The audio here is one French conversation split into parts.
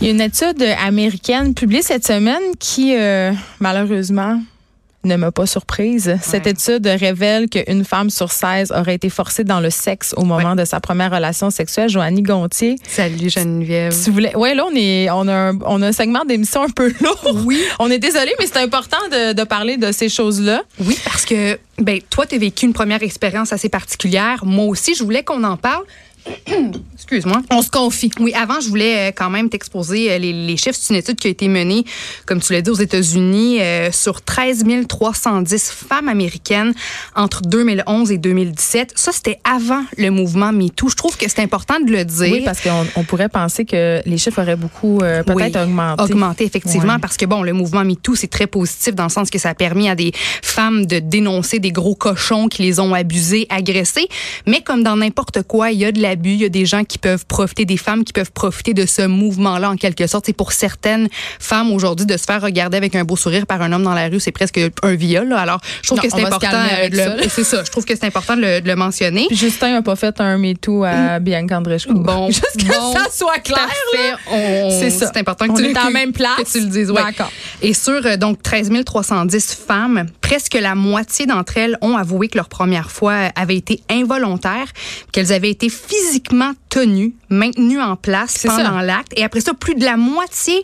Il y a une étude américaine publiée cette semaine qui, euh, malheureusement, ne m'a pas surprise. Cette étude révèle qu'une femme sur 16 aurait été forcée dans le sexe au moment de sa première relation sexuelle. Joannie Gontier. Salut Geneviève. Si vous voulez, ouais, là on est, on a un, on a un segment d'émission un peu lourd. Oui. On est désolé, mais c'est important de, de, parler de ces choses-là. Oui, parce que ben toi, tu as vécu une première expérience assez particulière. Moi aussi, je voulais qu'on en parle. Excuse-moi. On se confie. Oui, avant, je voulais euh, quand même t'exposer euh, les, les, chiffres. C'est une étude qui a été menée, comme tu l'as dit, aux États-Unis euh, sur 13 310 femmes américaines entre 2011 et 2017. Ça, c'était avant le mouvement MeToo. Je trouve que c'est important de le dire. Oui, parce qu'on on pourrait penser que les chiffres auraient beaucoup euh, peut-être oui, augmenté. Augmenté, effectivement, ouais. parce que bon, le mouvement MeToo, c'est très positif dans le sens que ça a permis à des femmes de dénoncer des gros cochons qui les ont abusés, agressés. Mais comme dans n'importe quoi, il y a de il y a des gens qui peuvent profiter, des femmes qui peuvent profiter de ce mouvement-là en quelque sorte. C'est pour certaines femmes aujourd'hui de se faire regarder avec un beau sourire par un homme dans la rue, c'est presque un viol. Là. Alors, je trouve non, que c'est important. C'est ça. Je trouve que c'est important de le, de le mentionner. Puis Justin n'a pas fait un MeToo à Bianca Andreescu. Bon, juste que bon, ça soit clair. C'est ça. C'est important que On tu est en même place. Que tu le dises. Ouais. D'accord. Et sur euh, donc 13 310 femmes, presque la moitié d'entre elles ont avoué que leur première fois avait été involontaire, qu'elles avaient été physiquement tenues, maintenues en place pendant l'acte. Et après ça, plus de la moitié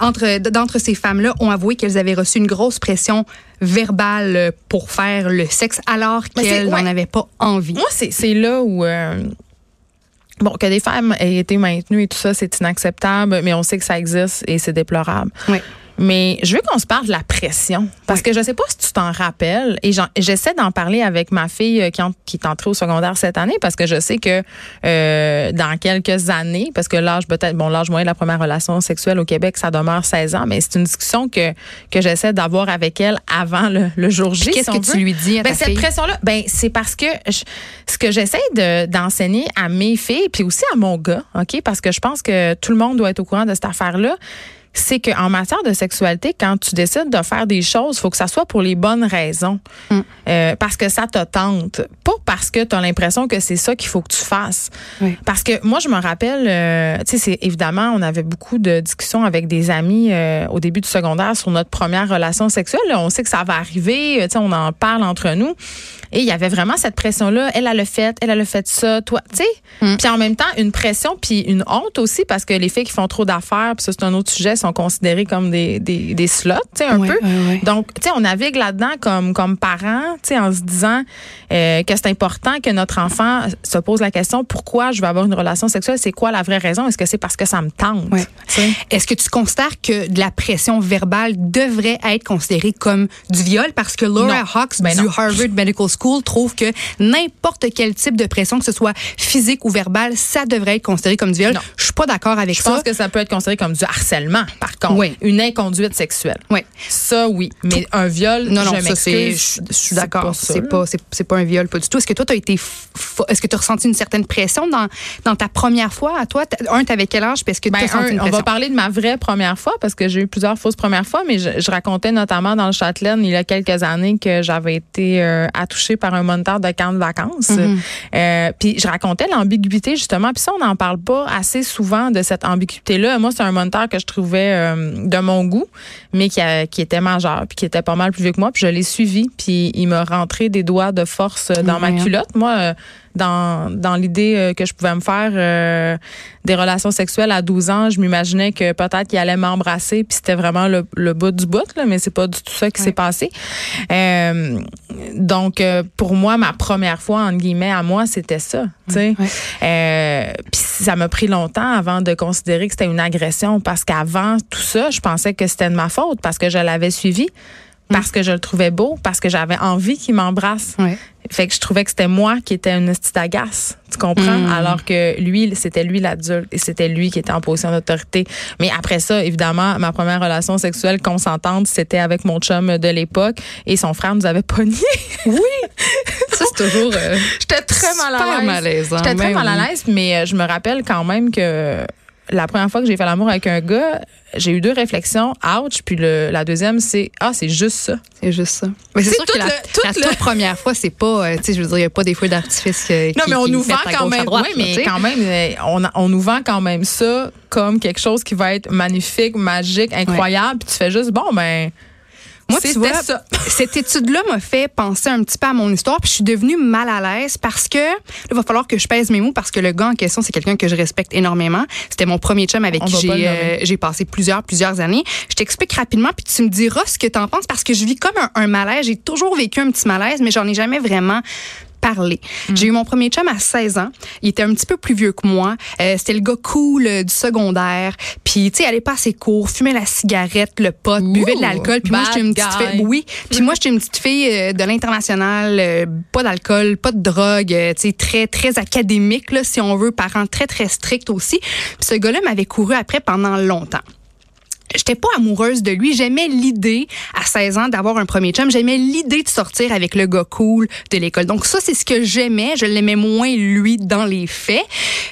entre d'entre ces femmes-là ont avoué qu'elles avaient reçu une grosse pression verbale pour faire le sexe alors qu'elles n'en avaient pas envie. Moi, c'est là où euh, Bon, que des femmes aient été maintenues et tout ça, c'est inacceptable, mais on sait que ça existe et c'est déplorable. Oui. Mais je veux qu'on se parle de la pression. Parce oui. que je sais pas si tu t'en rappelles. Et j'essaie d'en parler avec ma fille qui, en, qui est entrée au secondaire cette année parce que je sais que euh, dans quelques années, parce que l'âge peut-être, bon, l'âge moyen de la première relation sexuelle au Québec, ça demeure 16 ans, mais c'est une discussion que, que j'essaie d'avoir avec elle avant le, le jour J. Qu'est-ce si que tu lui dis à ta ben, Cette pression-là, ben, c'est parce que je, ce que j'essaie d'enseigner à mes filles, puis aussi à mon gars, OK? Parce que je pense que tout le monde doit être au courant de cette affaire-là c'est qu'en matière de sexualité, quand tu décides de faire des choses, il faut que ça soit pour les bonnes raisons. Mm. Euh, parce que ça te tente. Pas parce que tu as l'impression que c'est ça qu'il faut que tu fasses. Oui. Parce que moi, je me rappelle, euh, tu sais, évidemment, on avait beaucoup de discussions avec des amis euh, au début du secondaire sur notre première relation sexuelle. On sait que ça va arriver, tu sais, on en parle entre nous. Et il y avait vraiment cette pression-là. Elle, a fait, elle, a fait ça, toi, tu sais. Mm. Puis en même temps, une pression, puis une honte aussi, parce que les filles qui font trop d'affaires, puis ça, c'est un autre sujet, sont considérés comme des, des, des slots, tu sais, un oui, peu. Oui, oui. Donc, tu sais, on navigue là-dedans comme, comme parents, tu sais, en se disant euh, que c'est important que notre enfant se pose la question pourquoi je veux avoir une relation sexuelle, c'est quoi la vraie raison? Est-ce que c'est parce que ça me tente? Est-ce que tu considères que de la pression verbale devrait être considérée comme du viol? Parce que Laura non. Hawks ben du non. Harvard Medical School trouve que n'importe quel type de pression, que ce soit physique ou verbale, ça devrait être considéré comme du viol. Non. Je suis pas d'accord avec je ça. Je pense que ça peut être considéré comme du harcèlement, par contre. Oui. Une inconduite sexuelle. Oui. Ça, oui. Mais un viol, non, non, je ça, c'est, je, suis d'accord. C'est pas, c'est, c'est pas un viol, pas du tout. Est-ce que toi, tu as été, est-ce que tu as ressenti une certaine pression dans, dans ta première fois? À toi? Un, t'avais quel âge? Puis est-ce que ben, tu as senti un, On va parler de ma vraie première fois parce que j'ai eu plusieurs fausses premières fois, mais je, je racontais notamment dans le Châtelaine il y a quelques années que j'avais été euh, attouchée par un moniteur de camp de vacances. Mm-hmm. Euh, puis je racontais l'ambiguïté justement. Puis ça, on n'en parle pas assez souvent de cette ambiguïté-là. Moi, c'est un moniteur que je trouvais euh, de mon goût, mais qui, a, qui était majeur, puis qui était pas mal plus vieux que moi. Puis je l'ai suivi, puis il m'a rentré des doigts de force dans Ouais. ma culotte. Moi, euh, dans, dans l'idée euh, que je pouvais me faire euh, des relations sexuelles à 12 ans, je m'imaginais que peut-être qu'il allait m'embrasser, puis c'était vraiment le, le bout du bout, là, mais c'est pas du tout ça qui Ouais. s'est passé. Euh, donc, pour moi, ma première fois, entre guillemets, à moi, c'était ça. Euh, puis ça m'a pris longtemps avant de considérer que c'était une agression, parce qu'avant tout ça, je pensais que c'était de ma faute, parce que je l'avais suivi. Parce que je le trouvais beau, parce que j'avais envie qu'il m'embrasse. Ouais. Fait que je trouvais que c'était moi qui étais une petite agace, tu comprends? Mm. Alors que lui, c'était lui l'adulte et c'était lui qui était en position d'autorité. Mais après ça, évidemment, ma première relation sexuelle consentante, c'était avec mon chum de l'époque et son frère nous avait pogné. Oui. ça, c'est toujours. euh, J'étais très mal à l'aise. J'étais très Ben mal à l'aise, mais euh, je me rappelle quand même que la première fois que j'ai fait l'amour avec un gars, j'ai eu deux réflexions, ouch, puis le, la deuxième, c'est ah, c'est juste ça. C'est juste ça. Mais c'est sûr que la, le- tout la le- toute première fois, c'est pas, euh, tu sais, je veux dire, il n'y a pas des feux d'artifice euh, qui Non, mais on qui nous vend quand même. droite, oui, mais quand même, on nous vend quand même ça comme quelque chose qui va être magnifique, magique, incroyable. Puis tu fais juste, bon, ben. Moi, tu c'était vois, ça. cette étude-là m'a fait penser un petit peu à mon histoire, puis je suis devenue mal à l'aise parce que là, il va falloir que je pèse mes mots parce que le gars en question, c'est quelqu'un que je respecte énormément. C'était mon premier chum avec On qui j'ai euh, j'ai passé plusieurs plusieurs années. Je t'explique rapidement, puis tu me diras ce que tu en penses parce que je vis comme un, un malaise. J'ai toujours vécu un petit malaise, mais j'en ai jamais vraiment Mm. J'ai eu mon premier chum à 16 ans. Il était un petit peu plus vieux que moi. Euh, C'était le gars cool euh, du secondaire. Puis, tu sais, il allait pas à ses cours, fumait la cigarette, le pot, buvait de l'alcool. Puis moi, j'étais une petite guy. fille. Oui. Puis moi, j'étais une petite fille euh, de l'international, euh, pas d'alcool, pas de drogue, euh, tu sais, très, très académique, là, si on veut, parents très, très stricts aussi. Puis ce gars-là m'avait couru après pendant longtemps. J'étais pas amoureuse de lui. J'aimais l'idée, à 16 ans, d'avoir un premier chum. J'aimais l'idée de sortir avec le gars cool de l'école. Donc ça, c'est ce que j'aimais. Je l'aimais moins, lui, dans les faits.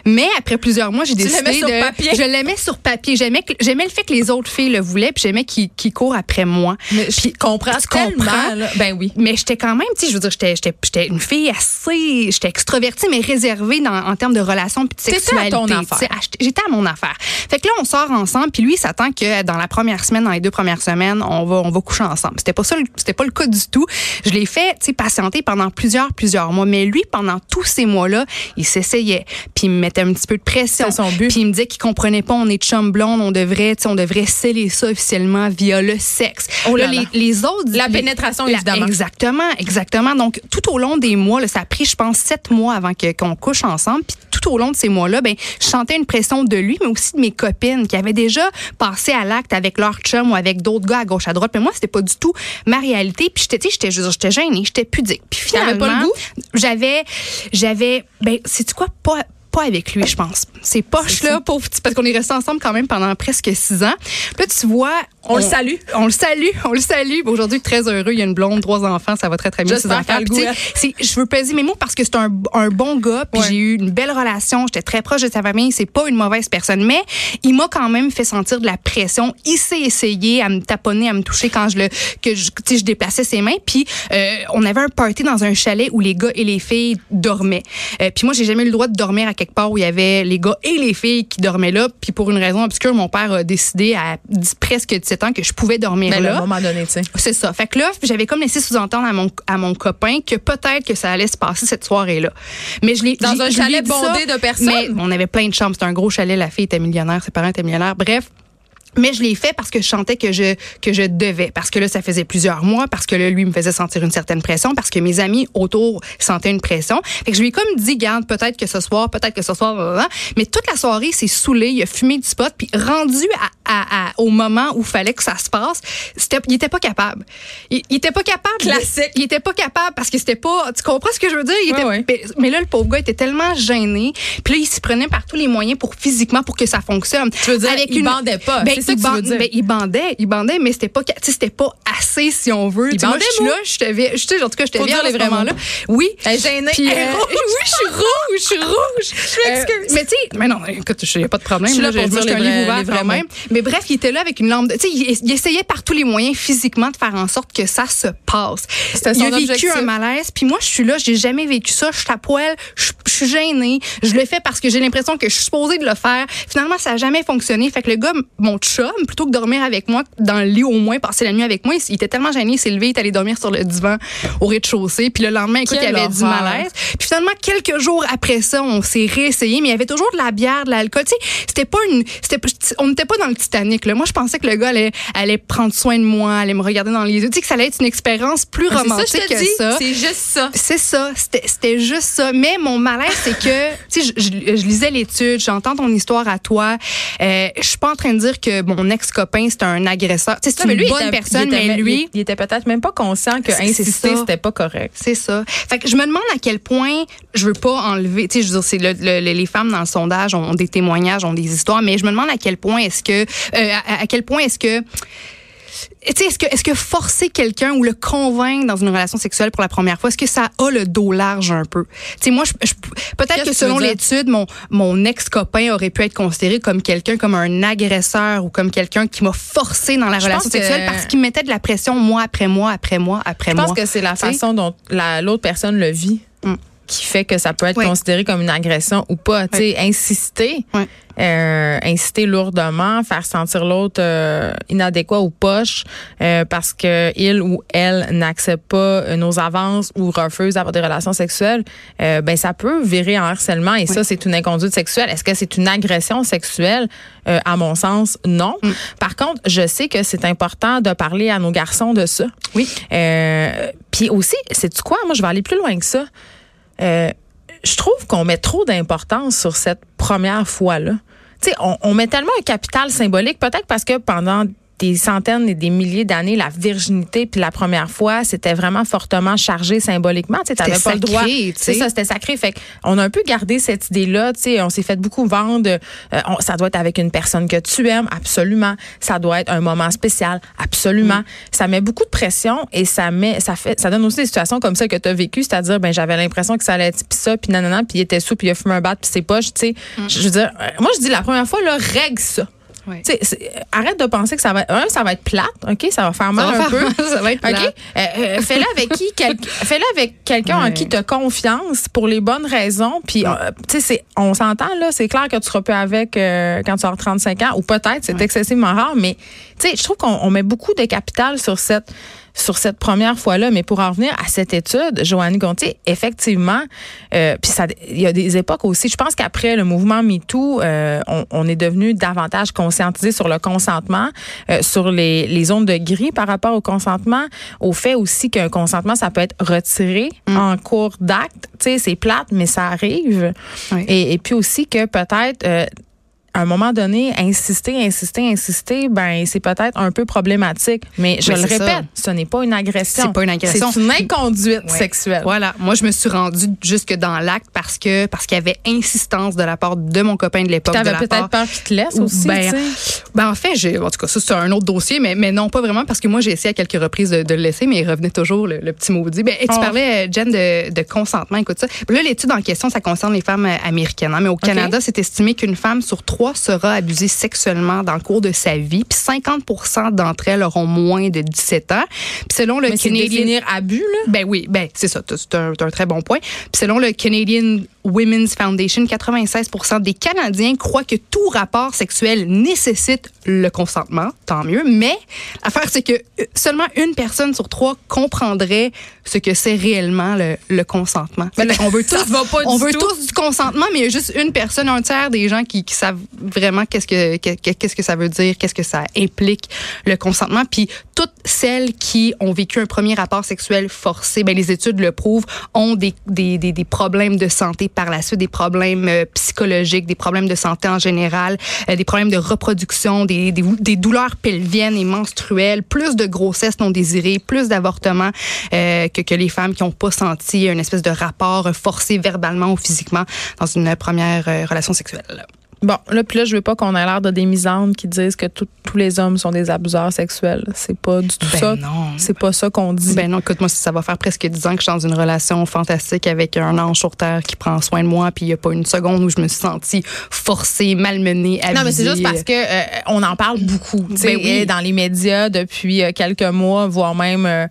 Mais après plusieurs mois, j'ai décidé sur de... papier? Je l'aimais sur papier. J'aimais j'aimais le fait que les autres filles le voulaient, puis j'aimais qu'il qu'il court après moi. Mais je comprends tellement, comprends? là. Ben oui. Mais j'étais quand même, tu sais, je veux dire, j'étais, j'étais, j'étais une fille assez, j'étais extrovertie, mais réservée dans, en termes de relations puis de T'étais à sexualité. ton affaire. Ah, j'étais- J'étais à mon affaire. Fait que là, on sort ensemble, puis lui, il s'attend que dans la première semaine, dans les deux premières semaines, on va, on va coucher ensemble. C'était pas ça, c'était pas le cas du tout. Je l'ai fait, tu sais, patienter pendant plusieurs, plusieurs mois. Mais lui, pendant tous ces mois-là, il s'essayait, puis il me mettait un petit peu de pression. Son but. Puis il me disait qu'il comprenait pas, on est chum blonde, on devrait, tu sais, on devrait sceller ça officiellement via le sexe. Oh là les, là. les autres, La les- pénétration, la- évidemment. Exactement, exactement. Donc, tout au long des mois, là, ça a pris, je pense, sept mois avant qu'on couche ensemble. Puis tout au long de ces mois-là, ben, je sentais une pression de lui, mais aussi de mes copines qui avaient déjà passé à avec leur chum ou avec d'autres gars à gauche, à droite. Mais moi, c'était pas du tout ma réalité. Puis j'étais, j'étais, j'étais gênée, j'étais pudique. Puis finalement, pas le goût? j'avais, j'avais, ben, c'est quoi, pas pas avec lui, je pense. Ces poches-là, pauvre petit, parce qu'on est restés ensemble quand même pendant presque six ans. Puis là, tu vois. On le salue. On le salue, on le salue. Aujourd'hui, très heureux. Il y a une blonde, trois enfants, ça va très, très bien. ses enfants. Je veux peser mes mots parce que c'est un, un bon gars, puis Ouais. j'ai eu une belle relation. J'étais très proche de sa famille. C'est pas une mauvaise personne, mais il m'a quand même fait sentir de la pression. Il s'est essayé à me taponner, à me toucher quand je le, que je, tu sais, je déplaçais ses mains. Puis euh, on avait un party dans un chalet où les gars et les filles dormaient. Euh, puis moi, j'ai jamais eu le droit de dormir à quelque part où il y avait les gars et les filles qui dormaient là. Puis pour une raison obscure, mon père a décidé à presque 17 ans que je pouvais dormir Mais là, à un moment donné, tu sais. C'est ça. Fait que là, j'avais comme laissé sous-entendre à mon, à mon copain que peut-être que ça allait se passer cette soirée-là. Mais je l'ai Dans un chalet ça, bondé de personnes? Mais on avait plein de chambres. C'était un gros chalet. La fille était millionnaire. Ses parents étaient millionnaires. Bref. Mais je l'ai fait parce que je sentais que je que je devais parce que là ça faisait plusieurs mois parce que là lui me faisait sentir une certaine pression parce que mes amis autour sentaient une pression. Fait que je lui ai comme dit garde peut-être que ce soir, peut-être que ce soir mais toute la soirée s'est saoulé, il a fumé du pot puis rendu à, à- à- au moment où fallait que ça se passe, il était pas capable. Il, il était pas capable. Classique. il était pas capable parce que c'était pas tu comprends ce que je veux dire? Il était, Ouais, ouais. mais- là le pauvre gars était tellement gêné puis là il s'y prenait par tous les moyens pour physiquement pour que ça fonctionne. Tu veux dire, il bandait pas, Ben, c'est ça il que tu veux ban- dire. ben, il bandait, il bandait, mais c'était pas, tu sais, c'était pas assez si on veut. Il Tu sais, moi, bandait, je suis là, je t'avais, je sais, en tout cas, je t'avais dire à ce moment-là. Oui. Elle est gênée. Puis, euh, oui, je suis rouge, je suis rouge. Je m'excuse. Euh, mais tu sais, mais non, écoute, il n'y a pas de problème. Je suis là pour dire un livre même. Mais bref, il était là avec une lampe. Tu sais, il essayait par tous les moyens physiquement de faire en sorte que ça se passe. C'était il a vécu objectif. un malaise. Puis moi, je suis là, j'ai jamais vécu ça. Je suis à poil, je, je suis gênée. Je le fais parce que j'ai l'impression que je suis supposée de le faire. Finalement, ça a jamais fonctionné. Fait que le gars, mon chum, plutôt que dormir avec moi dans le lit au moins, passer la nuit avec moi, il était tellement gêné, il s'est levé, il est allé dormir sur le divan au rez-de-chaussée. Puis le lendemain, écoute, il Quelle avait du malaise. Puis finalement, quelques jours après ça, on s'est réessayé, mais il y avait toujours de la bière, de l'alcool. Tu sais, c'était pas une, c'était, on n'était pas dans le Titanic. Là. Moi, je pensais que le gars allait, allait prendre soin de moi, allait me regarder dans les yeux. Tu sais que ça allait être une expérience plus Ah, romantique c'est ça, que dis. ça. C'est juste ça. C'est ça, c'était c'était juste ça. Mais mon malaise, c'est que, tu sais, je, je- je lisais l'étude, j'entends ton histoire à toi. Euh, je suis pas en train de dire que mon ex-copain, c'est un agresseur. Tu sais, c'est une lui, bonne était- personne, était mais lui, il, il était peut-être même pas conscient que insister, c'était pas correct. c'est ça. Fait que je me demande à quel point je veux pas enlever, tu sais, je veux dire, c'est le- le- les femmes dans le sondage ont des témoignages, ont des histoires, mais je me demande à quel point est-ce que, euh, à, à quel point est-ce que est-ce que, est-ce que forcer quelqu'un ou le convaincre dans une relation sexuelle pour la première fois, est-ce que ça a le dos large un peu? Tu sais, moi, je, je- peut-être que selon l'étude, mon, mon ex-copain aurait pu être considéré comme quelqu'un, comme un agresseur ou comme quelqu'un qui m'a forcé dans la Je relation sexuelle parce qu'il mettait de la pression mois après mois, après mois, après Je mois. pense que c'est la façon dont la- l'autre personne le vit Mm. Qui fait que ça peut être considéré comme une agression ou pas. Tu sais, insister, euh, inciter lourdement, faire sentir l'autre euh, inadéquat ou poche euh, parce que il ou elle n'accepte pas euh, nos avances ou refuse d'avoir des relations sexuelles, euh, ben ça peut virer en harcèlement et ça c'est une inconduite sexuelle. Est-ce que c'est une agression sexuelle? Euh, À mon sens, non. Mm. Par contre, je sais que c'est important de parler à nos garçons de ça. Oui. Euh, Puis aussi, c'est tu quoi? Moi, je vais aller plus loin que ça. Euh, je trouve qu'on met trop d'importance sur cette première fois-là. Tu sais, on, on met tellement un capital symbolique, peut-être parce que pendant des centaines et des milliers d'années, la virginité puis la première fois, c'était vraiment fortement chargé symboliquement. Tu C'était pas le droit. C'est sais. ça, c'était sacré. Fait on a un peu gardé cette idée-là. Tu sais, on s'est fait beaucoup vendre. euh, on- ça doit être avec une personne que tu aimes, absolument. Ça doit être un moment spécial, absolument. Mm. Ça met beaucoup de pression et ça met, ça fait, ça donne aussi des situations comme ça que tu as vécu, c'est-à-dire, ben j'avais l'impression que ça allait être pis ça, puis nanana, puis il était sous, puis il a fumé un bat, puis c'est pas, tu sais. Mm. Je veux dire, euh, moi je dis la première fois là, règle ça. C'est- arrête de penser que ça va, un, ça va être plate, ok, ça va faire mal va un faire peu. mal, ça va être Ok, plate. Euh, euh, fais-le avec qui, quel- fais-le avec quelqu'un en qui tu as confiance pour les bonnes raisons. Puis, euh, tu sais, c'est- on s'entend là, c'est clair que tu seras plus avec euh, quand tu auras 35 ans, ou peut-être, c'est excessivement rare, mais tu sais, je trouve qu'on on met beaucoup de capital sur cette sur cette première fois-là, mais pour en revenir à cette étude, Joanne Gontier, effectivement, euh, puis ça, il y a des époques aussi. Je pense qu'après le mouvement MeToo, euh, on, on est devenu davantage conscientisé sur le consentement, euh, sur les, les zones de gris par rapport au consentement, au fait aussi qu'un consentement, ça peut être retiré en cours d'acte. Tu sais, c'est plate, mais ça arrive. Oui. Et, et puis aussi que peut-être euh, à un moment donné, insister, insister, insister, ben c'est peut-être un peu problématique. Mais je Mais le ça. répète, ce n'est pas une agression. C'est pas une agression. C'est une inconduite Ouais. sexuelle. Voilà. Moi, je me suis rendue jusque dans l'acte parce que parce qu'il y avait insistance de la part de mon copain de l'époque. T'avais peut-être peur qu'il te laisse aussi. ben. Ben, en fait, j'ai, en tout cas, ça, c'est un autre dossier, mais, mais non, pas vraiment, parce que moi, j'ai essayé à quelques reprises de, de le laisser, mais il revenait toujours le, le petit maudit. Ben, et tu Oh. parlais, euh, Jen, de, de consentement. Écoute ça. Là, l'étude en question, ça concerne les femmes euh, américaines. hein, mais au Canada, c'est estimé qu'une femme sur trois sera abusée sexuellement dans le cours de sa vie, puis 50% d'entre elles auront moins de 17 ans. Puis selon le Mais Canadian... abus, là? Ben oui, ben c'est ça, c'est un très bon point. Puis selon le Canadian Women's Foundation, 96% des Canadiens croient que tout rapport sexuel nécessite le consentement, tant mieux. Mais l'affaire, c'est que euh, seulement une personne sur trois comprendrait ce que c'est réellement le, le consentement. Mais qu'on veut tous, va pas on du veut tout. tous du consentement, mais il y a juste une personne, un tiers des gens qui, qui savent vraiment qu'est-ce que qu'est-ce que ça veut dire, qu'est-ce que ça implique le consentement. Puis toutes celles qui ont vécu un premier rapport sexuel forcé, ben les études le prouvent, ont des, des, des, des problèmes de santé par la suite, des problèmes euh, psychologiques, des problèmes de santé en général, euh, des problèmes de reproduction, des, des, des douleurs pelviennes et menstruelles, plus de grossesse non désirée, plus d'avortements euh, que, que les femmes qui n'ont pas senti une espèce de rapport forcé verbalement ou physiquement dans une première euh, relation sexuelle. Bon, là, puis là, je veux pas qu'on ait l'air de des misandes qui disent que tout- tous les hommes sont des abuseurs sexuels. C'est pas du tout Ben ça. non. C'est pas ça qu'on dit. Ben non, écoute, moi, ça va faire presque 10 ans que je suis dans une relation fantastique avec un ange sur terre qui prend soin de moi, puis il n'y a pas une seconde où je me suis sentie forcée, malmenée, abusée. Non, mais c'est juste parce que euh, on en parle beaucoup, tu sais, Ben oui. et dans les médias depuis euh, quelques mois, voire même euh,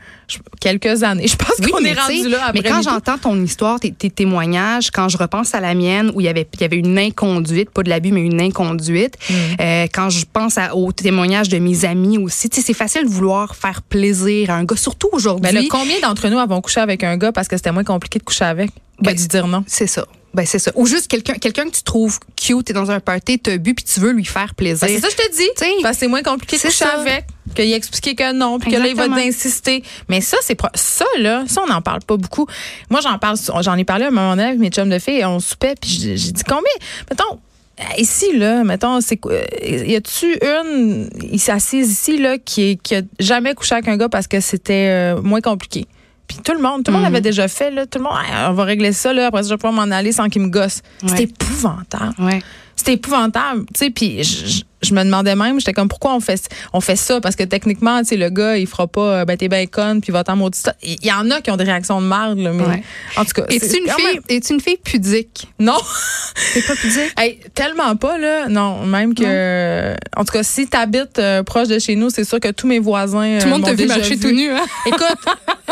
quelques années. Je pense Oui, qu'on est rendu là. Après Mais quand j'entends ton histoire, tes, tes témoignages, quand je repense à la mienne où il y avait, il y avait une inconduite, pas de l'abus, mais une inconduite, Mm. euh, quand je pense à, aux témoignages de mes amis aussi, c'est facile de vouloir faire plaisir à un gars, surtout aujourd'hui. Ben combien d'entre nous avons couché avec un gars parce que c'était moins compliqué de coucher avec que Ben, de dire non? C'est ça. Ben c'est ça. Ou juste quelqu'un quelqu'un que tu trouves cute, t'es dans un party, t'as bu puis tu veux lui faire plaisir. Ben, c'est ça que je te dis. Que c'est moins compliqué de coucher ça. avec, qu'il expliqué que non, puis que là, il va t'insister. Mais ça, c'est ça, là, ça, on n'en parle pas beaucoup. Moi, j'en parle, j'en ai parlé à un moment donné avec mes chums de filles, on soupait, puis j'ai dit combien, mettons, Ici, là, mettons, c'est quoi? Y a-tu une, il s'est assise ici, là, qui, qui a jamais couché avec un gars parce que c'était euh, moins compliqué? Puis tout le monde, tout le monde Mhm. avait déjà fait, là. Tout le monde, Hey, on va régler ça, là. Après ça, je vais pouvoir m'en aller sans qu'il me gosse. Ouais. C'est épouvantable. Ouais. C'était épouvantable, tu sais, puis je, me demandais même, j'étais comme pourquoi on fait on fait ça? Parce que techniquement, tu sais le gars, il fera pas euh, ben t'es bien conne puis va t'en maudit ça. Il y en a qui ont des réactions de merde là, mais Ouais. en tout cas, Es-tu c'est une fille, même- es-tu une fille pudique? Non. T'es pas pudique? Hey, tellement pas là, non, même que en tout cas, si t'habites euh, proche de chez nous, c'est sûr que tous mes voisins Tout le monde euh, t'a m'ont vu marcher vu. tout nu, hein? Écoute,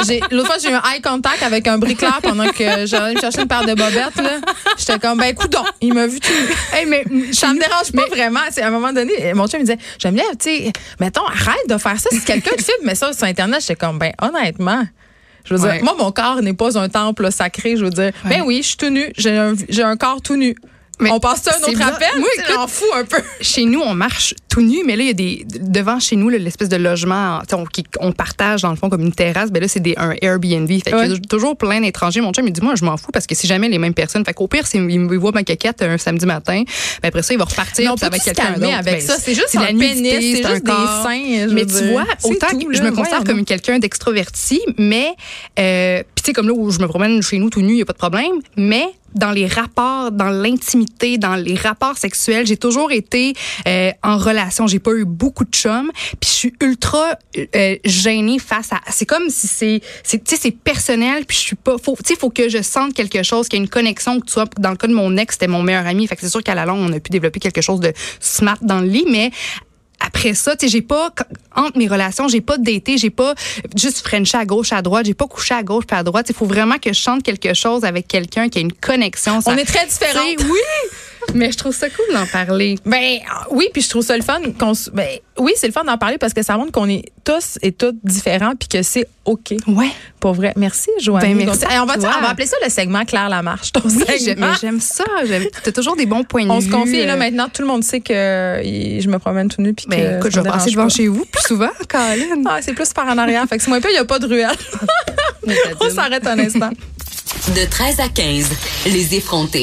j'ai l'autre fois j'ai eu un eye contact avec un bricoleur pendant que j'allais me chercher une paire de bobettes là. J'étais comme ben coudon, il m'a vu tout nu. Hey, mais Ça me dérange pas vraiment. C'est à un moment donné, mon chum me disait, j'aime bien, tu sais, mettons, arrête de faire ça. Si quelqu'un te filme, mais ça sur Internet, j'étais comme, ben, honnêtement. Je veux Ouais. dire, moi, mon corps n'est pas un temple sacré. Je veux dire, ben oui, je suis tout nu. J'ai un, j'ai un corps tout nu. Mais on passe ça à un autre appel. Moi, Moi, j'en fous un peu. chez nous, on marche tout nu, mais là, il y a des. Devant chez nous, l'espèce de logement on, qui- on partage, dans le fond, comme une terrasse, ben là, c'est des, un Airbnb. Fait qu'il y a Ouais. toujours plein d'étrangers. Mon chum, il dit, moi, je m'en fous parce que c'est jamais les mêmes personnes. Fait qu'au pire, il me voit ma caquette un samedi matin. Ben après ça, il va repartir. Mais on puis ça va quelqu'un d'autre. avec Ben, ça. C'est juste la pénis, c'est juste des seins. Mais tu dire. vois, autant que je me considère comme quelqu'un d'extroverti, mais euh, sais comme là où je me promène chez nous tout nu, il y a pas de problème, mais dans les rapports, dans l'intimité, dans les rapports sexuels, j'ai toujours été euh, en relation. J'ai pas eu beaucoup de chums, puis je suis ultra euh, gênée face à. C'est comme si c'est, c'est, tu sais, c'est personnel, puis je suis pas. Faut, tu sais, faut que je sente quelque chose, qu'il y ait une connexion. Que tu vois, dans le cas de mon ex, c'était mon meilleur ami. Fait que c'est sûr qu'à la longue, on a pu développer quelque chose de smart dans le lit, mais après ça, tu sais, j'ai pas entre mes relations, j'ai pas daté, j'ai pas juste frenché à gauche à droite, j'ai pas couché à gauche puis à droite. Il faut vraiment que je chante quelque chose avec quelqu'un qui a une connexion. Ça- On est très différentes. Oui, mais je trouve ça cool d'en parler. Ben oui, puis je trouve ça le fun qu'on ben oui, c'est le fun d'en parler parce que ça montre qu'on est tous et toutes différents puis que c'est OK. Ouais. Pour vrai. Merci Joanne. Ben, merci on va on va appeler ça le segment Claire Lamarche. Ton Oui, segment. j'aime- mais j'aime ça. J'aime- T'as toujours des bons points de on vue. se confie et là euh, maintenant tout le monde sait que je me promène tout nu puis que Ben, écoute, je vais passer devant chez vous plus souvent, Colin. Ah, c'est plus par en arrière. fait que c'est moins peu, il n'y a pas de ruelle. on s'arrête un instant. De 13 à 15, les effrontés.